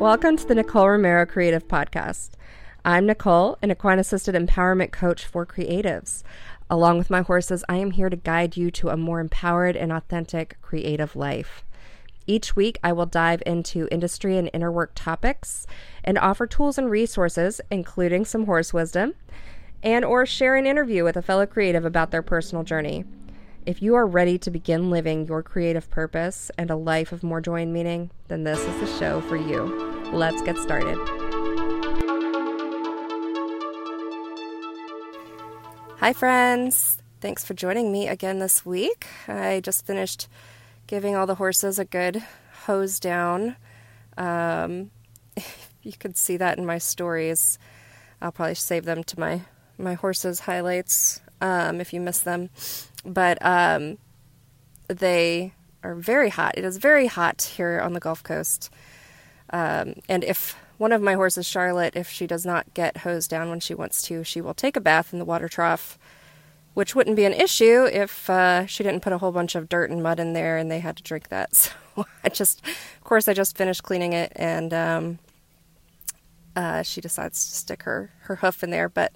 Welcome to the Nicole Romero Creative Podcast. I'm Nicole, an equine assisted empowerment coach for creatives. Along with my horses, I am here to guide you to a more empowered and authentic creative life. Each week, I will dive into industry and inner work topics and offer tools and resources, including some horse wisdom, and or share an interview with a fellow creative about their personal journey. If you are ready to begin living your creative purpose and a life of more joy and meaning, then this is the show for you. Let's get started. Hi, friends. Thanks for joining me again this week. I just finished giving all the horses a good hose down. Um, you could see that in my stories. I'll probably save them to my my horses highlights um, if you miss them but um, they are very hot. It is very hot here on the Gulf Coast. Um, and if one of my horses, Charlotte, if she does not get hosed down when she wants to, she will take a bath in the water trough, which wouldn't be an issue if uh, she didn't put a whole bunch of dirt and mud in there and they had to drink that. So I just, of course, I just finished cleaning it and um, uh, she decides to stick her, her hoof in there. But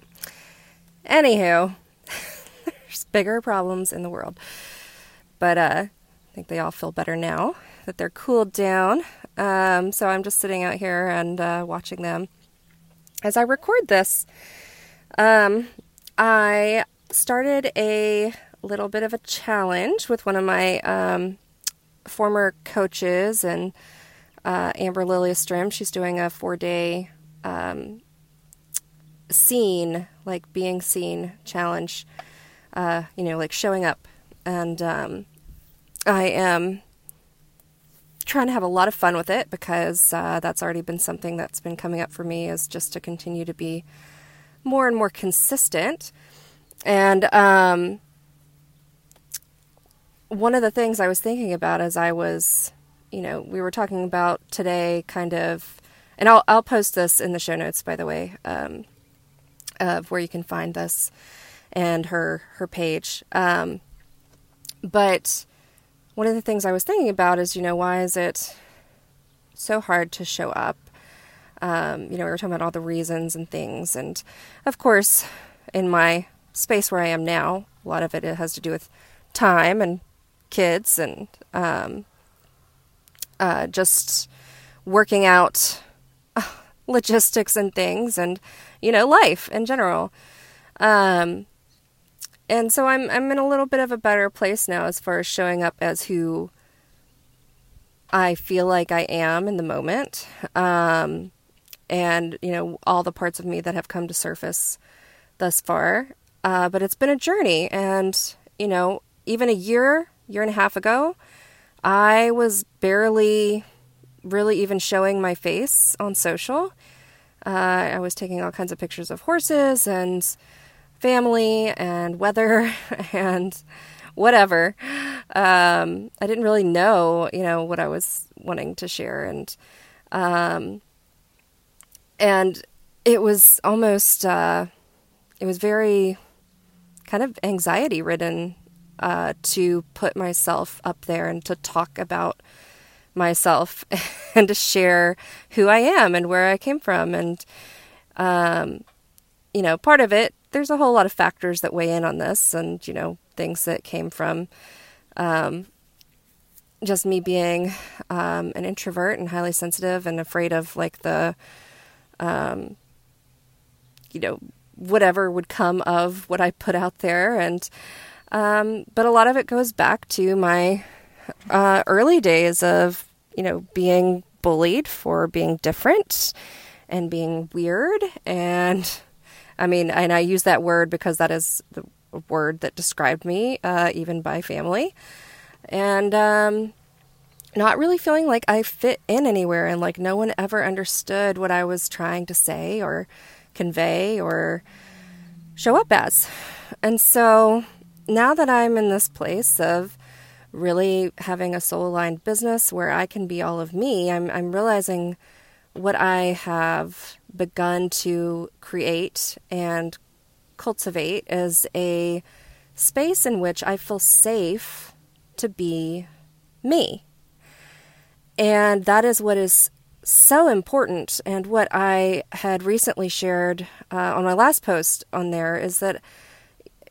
anywho, there's bigger problems in the world. But uh, I think they all feel better now that they're cooled down. Um, so I'm just sitting out here and uh, watching them. As I record this, um, I started a little bit of a challenge with one of my um, former coaches and uh, Amber Lilyestrom. She's doing a four day um, seen, like being seen challenge uh, you know, like showing up. And um, I am trying to have a lot of fun with it because uh, that's already been something that's been coming up for me is just to continue to be more and more consistent. And um, one of the things I was thinking about as I was, you know, we were talking about today, kind of, and I'll I'll post this in the show notes, by the way, um, of where you can find this and her her page. Um, but one of the things I was thinking about is, you know, why is it so hard to show up? Um, you know, we were talking about all the reasons and things, and of course, in my space where I am now, a lot of it, has to do with time and kids and um, uh, just working out logistics and things, and you know, life in general. Um, and so I'm I'm in a little bit of a better place now as far as showing up as who I feel like I am in the moment. Um, and you know all the parts of me that have come to surface thus far. Uh, but it's been a journey, and you know even a year year and a half ago, I was barely really even showing my face on social. Uh, I was taking all kinds of pictures of horses and family and weather and whatever. Um, I didn't really know, you know, what I was wanting to share, and um, and it was almost uh, it was very kind of anxiety ridden uh, to put myself up there and to talk about myself and to share who I am and where I came from and um, you know part of it there's a whole lot of factors that weigh in on this, and you know things that came from um, just me being um, an introvert and highly sensitive and afraid of like the um, you know whatever would come of what I put out there, and um, but a lot of it goes back to my uh, early days of you know being bullied for being different and being weird and I mean, and I use that word because that is the word that described me, uh, even by family. And um, not really feeling like I fit in anywhere and like no one ever understood what I was trying to say or convey or show up as. And so now that I'm in this place of really having a soul aligned business where I can be all of me, I'm, I'm realizing what I have begun to create and cultivate is a space in which I feel safe to be me. And that is what is so important. And what I had recently shared uh, on my last post on there is that,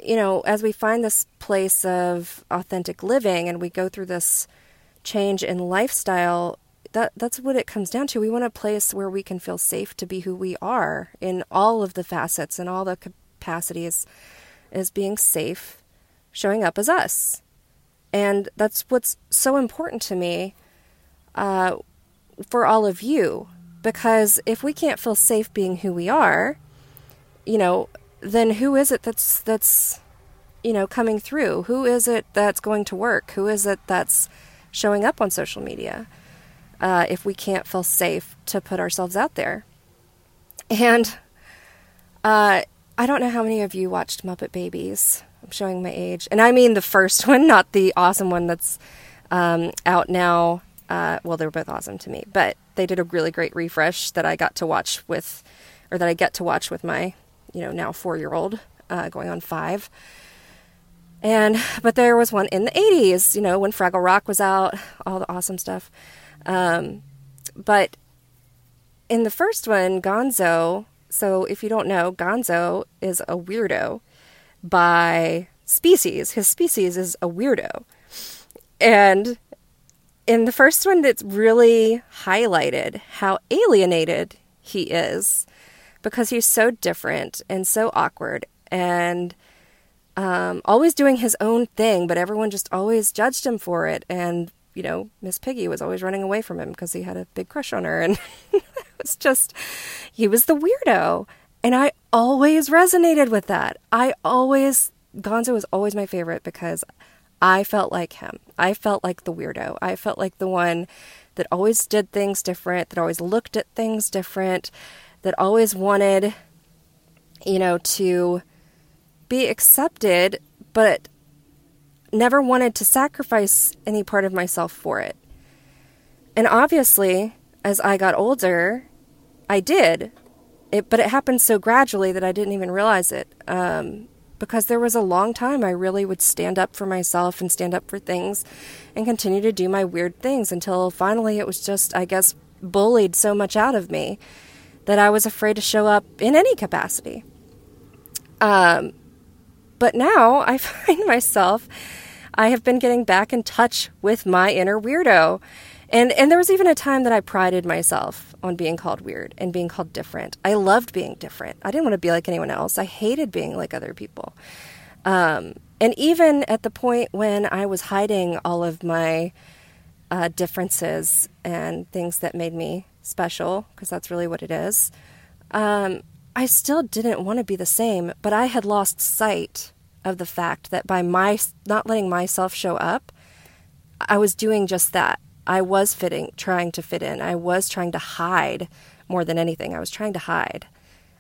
you know, as we find this place of authentic living and we go through this change in lifestyle, that that's what it comes down to. We want a place where we can feel safe to be who we are in all of the facets and all the capacities, is being safe, showing up as us, and that's what's so important to me. Uh, for all of you because if we can't feel safe being who we are, you know, then who is it that's that's you know coming through? Who is it that's going to work? Who is it that's showing up on social media? Uh, if we can't feel safe to put ourselves out there, and uh, I don't know how many of you watched Muppet Babies. I'm showing my age, and I mean the first one, not the awesome one that's um, out now uh, well, they were both awesome to me, but they did a really great refresh that I got to watch with, or that I get to watch with my, you know, now four year old, uh, going on five. And, but there was one in the 80s, you know, when Fraggle Rock was out, all the awesome stuff. Um, but in the first one, Gonzo, so if you don't know, Gonzo is a weirdo by species. His species is a weirdo. And in the first one, that's really highlighted how alienated he is because he's so different and so awkward and um, always doing his own thing, but everyone just always judged him for it. And, you know, Miss Piggy was always running away from him because he had a big crush on her. And it was just, he was the weirdo. And I always resonated with that. I always, Gonzo was always my favorite because I felt like him. I felt like the weirdo. I felt like the one that always did things different, that always looked at things different, that always wanted, you know, to be accepted, but never wanted to sacrifice any part of myself for it. And obviously, as I got older, I did. It, but it happened so gradually that I didn't even realize it. Um, because there was a long time I really would stand up for myself and stand up for things and continue to do my weird things until finally it was just, I guess, bullied so much out of me that I was afraid to show up in any capacity. Um, but now I find myself, I have been getting back in touch with my inner weirdo. And and there was even a time that I prided myself on being called weird and being called different. I loved being different. I didn't want to be like anyone else. I hated being like other people. Um, and even at the point when I was hiding all of my uh, differences and things that made me special, because that's really what it is, um, I still didn't want to be the same. But I had lost sight of the fact that by my not letting myself show up, I was doing just that. I was fitting, trying to fit in. I was trying to hide more than anything. I was trying to hide.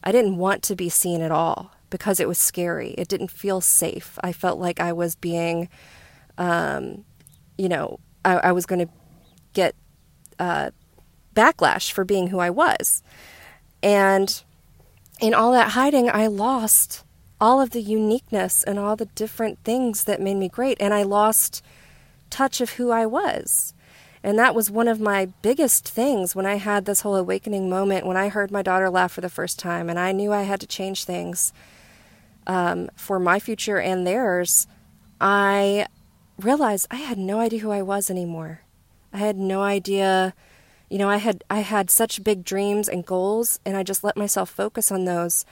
I didn't want to be seen at all because it was scary. It didn't feel safe. I felt like I was being, um, you know, I, I was going to get uh, backlash for being who I was. And in all that hiding, I lost all of the uniqueness and all the different things that made me great. And I lost touch of who I was. And that was one of my biggest things when I had this whole awakening moment when I heard my daughter laugh for the first time and I knew I had to change things um, for my future and theirs. I realized I had no idea who I was anymore. I had no idea, you know, I had I had such big dreams and goals and I just let myself focus on those.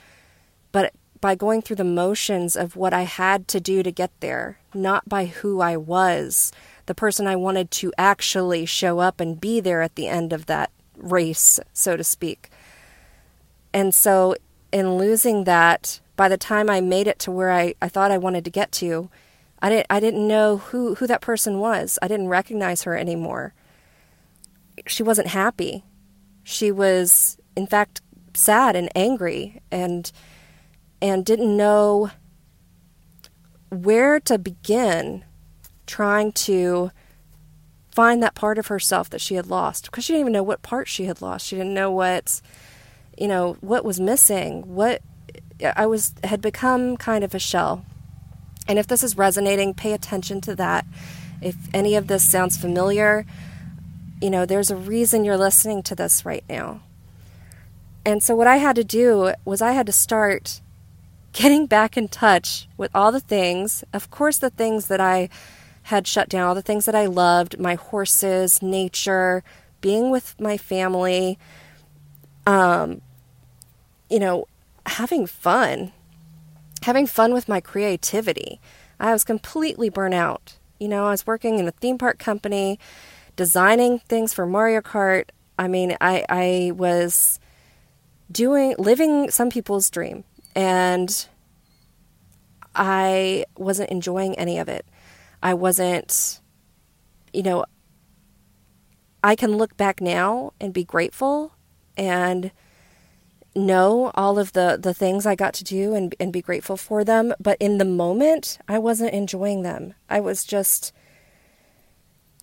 But by going through the motions of what I had to do to get there, not by who I was, the person I wanted to actually show up and be there at the end of that race, so to speak. And so, in losing that, by the time I made it to where I, I thought I wanted to get to, I didn't I didn't know who, who that person was. I didn't recognize her anymore. She wasn't happy. She was in fact sad and angry and and didn't know where to begin trying to find that part of herself that she had lost because she didn't even know what part she had lost. She didn't know what, you know, what was missing. What I was had become kind of a shell. And if this is resonating, pay attention to that. If any of this sounds familiar, you know, there's a reason you're listening to this right now. And so, what I had to do was, I had to start getting back in touch with all the things, of course, the things that I had shut down, all the things that I loved my horses, nature, being with my family, um, you know, having fun, having fun with my creativity. I was completely burnt out. You know, I was working in a theme park company, designing things for Mario Kart. I mean, I, I was doing, living some people's dream, and I wasn't enjoying any of it. I wasn't, you know, I can look back now and be grateful and know all of the, the things I got to do and, and be grateful for them. But in the moment, I wasn't enjoying them. I was just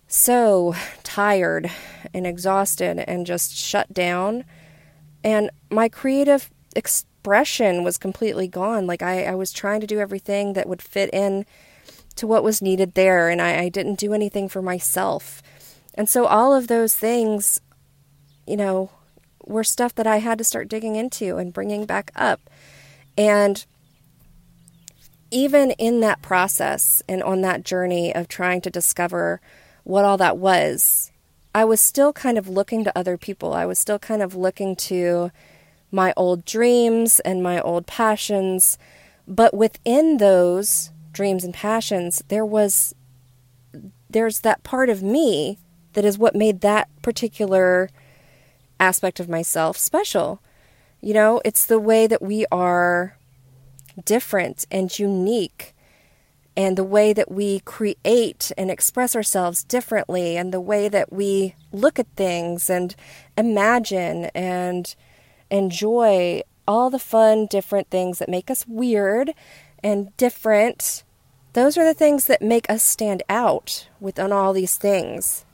so tired and exhausted and just shut down. And my creative expression was completely gone. Like I, I was trying to do everything that would fit in to what was needed there, and I, I didn't do anything for myself. And so all of those things, you know, were stuff that I had to start digging into and bringing back up. And even in that process and on that journey of trying to discover what all that was, I was still kind of looking to other people. I was still kind of looking to my old dreams and my old passions. But within those dreams and passions, there was there's that part of me that is what made that particular aspect of myself special. You know, it's the way that we are different and unique, and the way that we create and express ourselves differently, and the way that we look at things and imagine and enjoy all the fun, different things that make us weird and different. Those are the things that make us stand out within all these things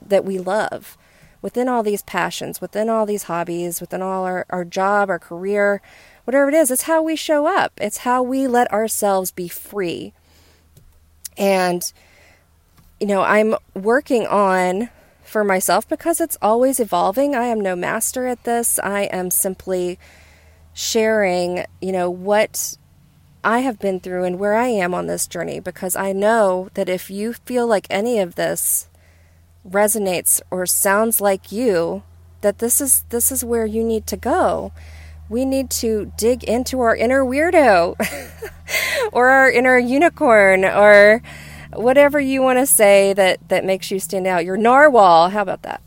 that we love within all these passions, within all these hobbies, within all our, our job, our career, whatever it is, it's how we show up. It's how we let ourselves be free. And, you know, I'm working on for myself because it's always evolving. I am no master at this. I am simply sharing, you know, what I have been through and where I am on this journey because I know that if you feel like any of this resonates or sounds like you, that this is this is where you need to go. We need to dig into our inner weirdo or our inner unicorn or whatever you want to say that that makes you stand out. Your narwhal, how about that?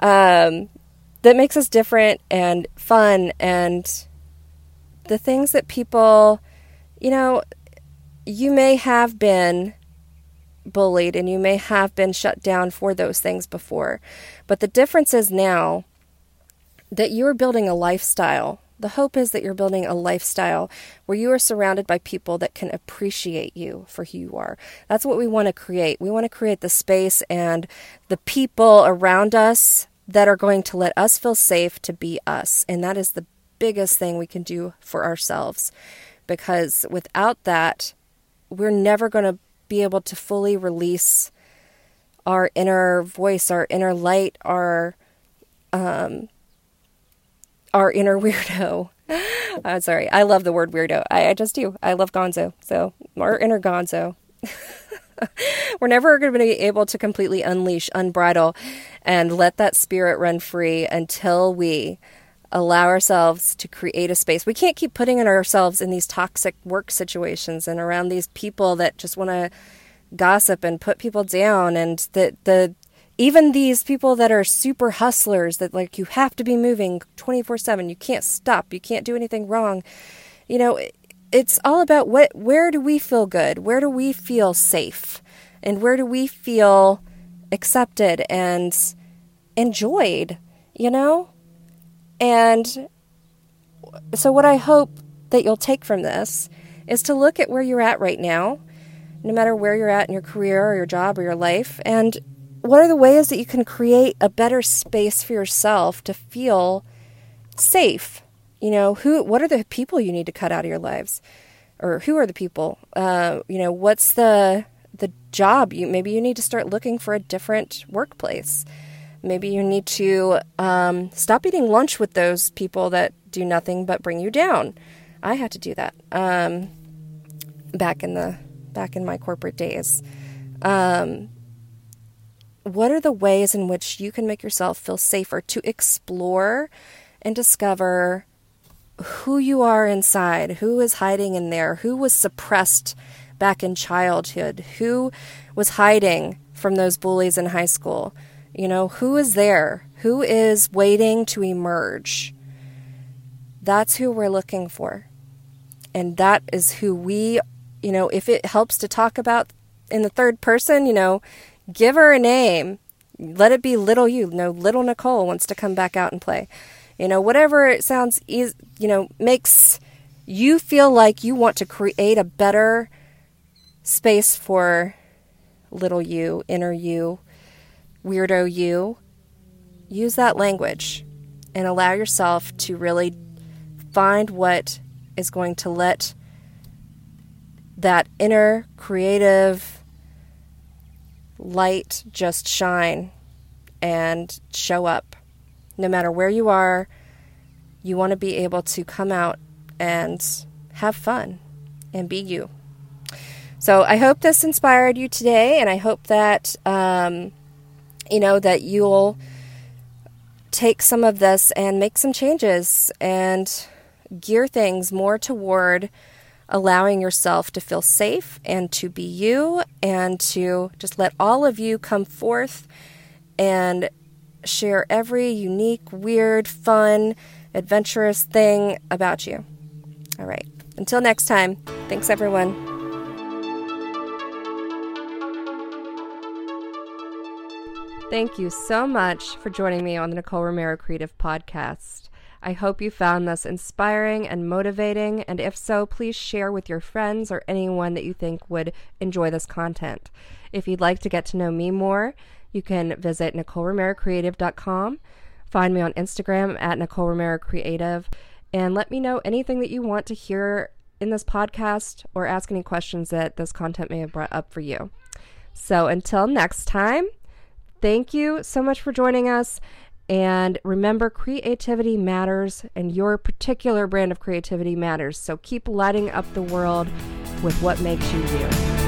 Um, that makes us different and fun and the things that people, you know, you may have been bullied and you may have been shut down for those things before. But the difference is now that you're building a lifestyle. The hope is that you're building a lifestyle where you are surrounded by people that can appreciate you for who you are. That's what we want to create. We want to create the space and the people around us that are going to let us feel safe to be us. And that is the biggest thing we can do for ourselves. Because without that, we're never going to be able to fully release our inner voice, our inner light, our um, our inner weirdo. I'm sorry, I love the word weirdo. I, I just do. I love Gonzo. So our inner Gonzo. We're never going to be able to completely unleash, unbridle, and let that spirit run free until we allow ourselves to create a space. We can't keep putting ourselves in these toxic work situations and around these people that just want to gossip and put people down and the the even these people that are super hustlers that like you have to be moving 24/7, you can't stop, you can't do anything wrong. You know, it's all about what where do we feel good? Where do we feel safe? And where do we feel accepted and enjoyed, you know? And so, what I hope that you'll take from this is to look at where you're at right now, no matter where you're at in your career or your job or your life, and what are the ways that you can create a better space for yourself to feel safe? You know, who, what are the people you need to cut out of your lives? Or who are the people? Uh, you know, what's the the job you maybe you need to start looking for a different workplace Maybe you need to um, stop eating lunch with those people that do nothing but bring you down. I had to do that um, back in the back in my corporate days. Um, what are the ways in which you can make yourself feel safer to explore and discover who you are inside, who is hiding in there, who was suppressed back in childhood, who was hiding from those bullies in high school? You know, who is there? Who is waiting to emerge? That's who we're looking for. And that is who we, you know, if it helps to talk about in the third person, you know, give her a name. Let it be little you. No, little Nicole wants to come back out and play. You know, whatever it sounds, you know, makes you feel like you want to create a better space for little you, inner you, weirdo you, use that language and allow yourself to really find what is going to let that inner creative light just shine and show up. No matter where you are, you want to be able to come out and have fun and be you. So I hope this inspired you today, and I hope that um, you know, that you'll take some of this and make some changes and gear things more toward allowing yourself to feel safe and to be you and to just let all of you come forth and share every unique, weird, fun, adventurous thing about you. All right. Until next time, thanks everyone. Thank you so much for joining me on the Nicole Romero Creative Podcast. I hope you found this inspiring and motivating, and if so, please share with your friends or anyone that you think would enjoy this content. If you'd like to get to know me more, you can visit NicoleRomeroCreative.com, find me on Instagram at Nicole Romero Creative, and let me know anything that you want to hear in this podcast or ask any questions that this content may have brought up for you. So until next time, Thank you so much for joining us. And remember, creativity matters, and your particular brand of creativity matters. So keep lighting up the world with what makes you you.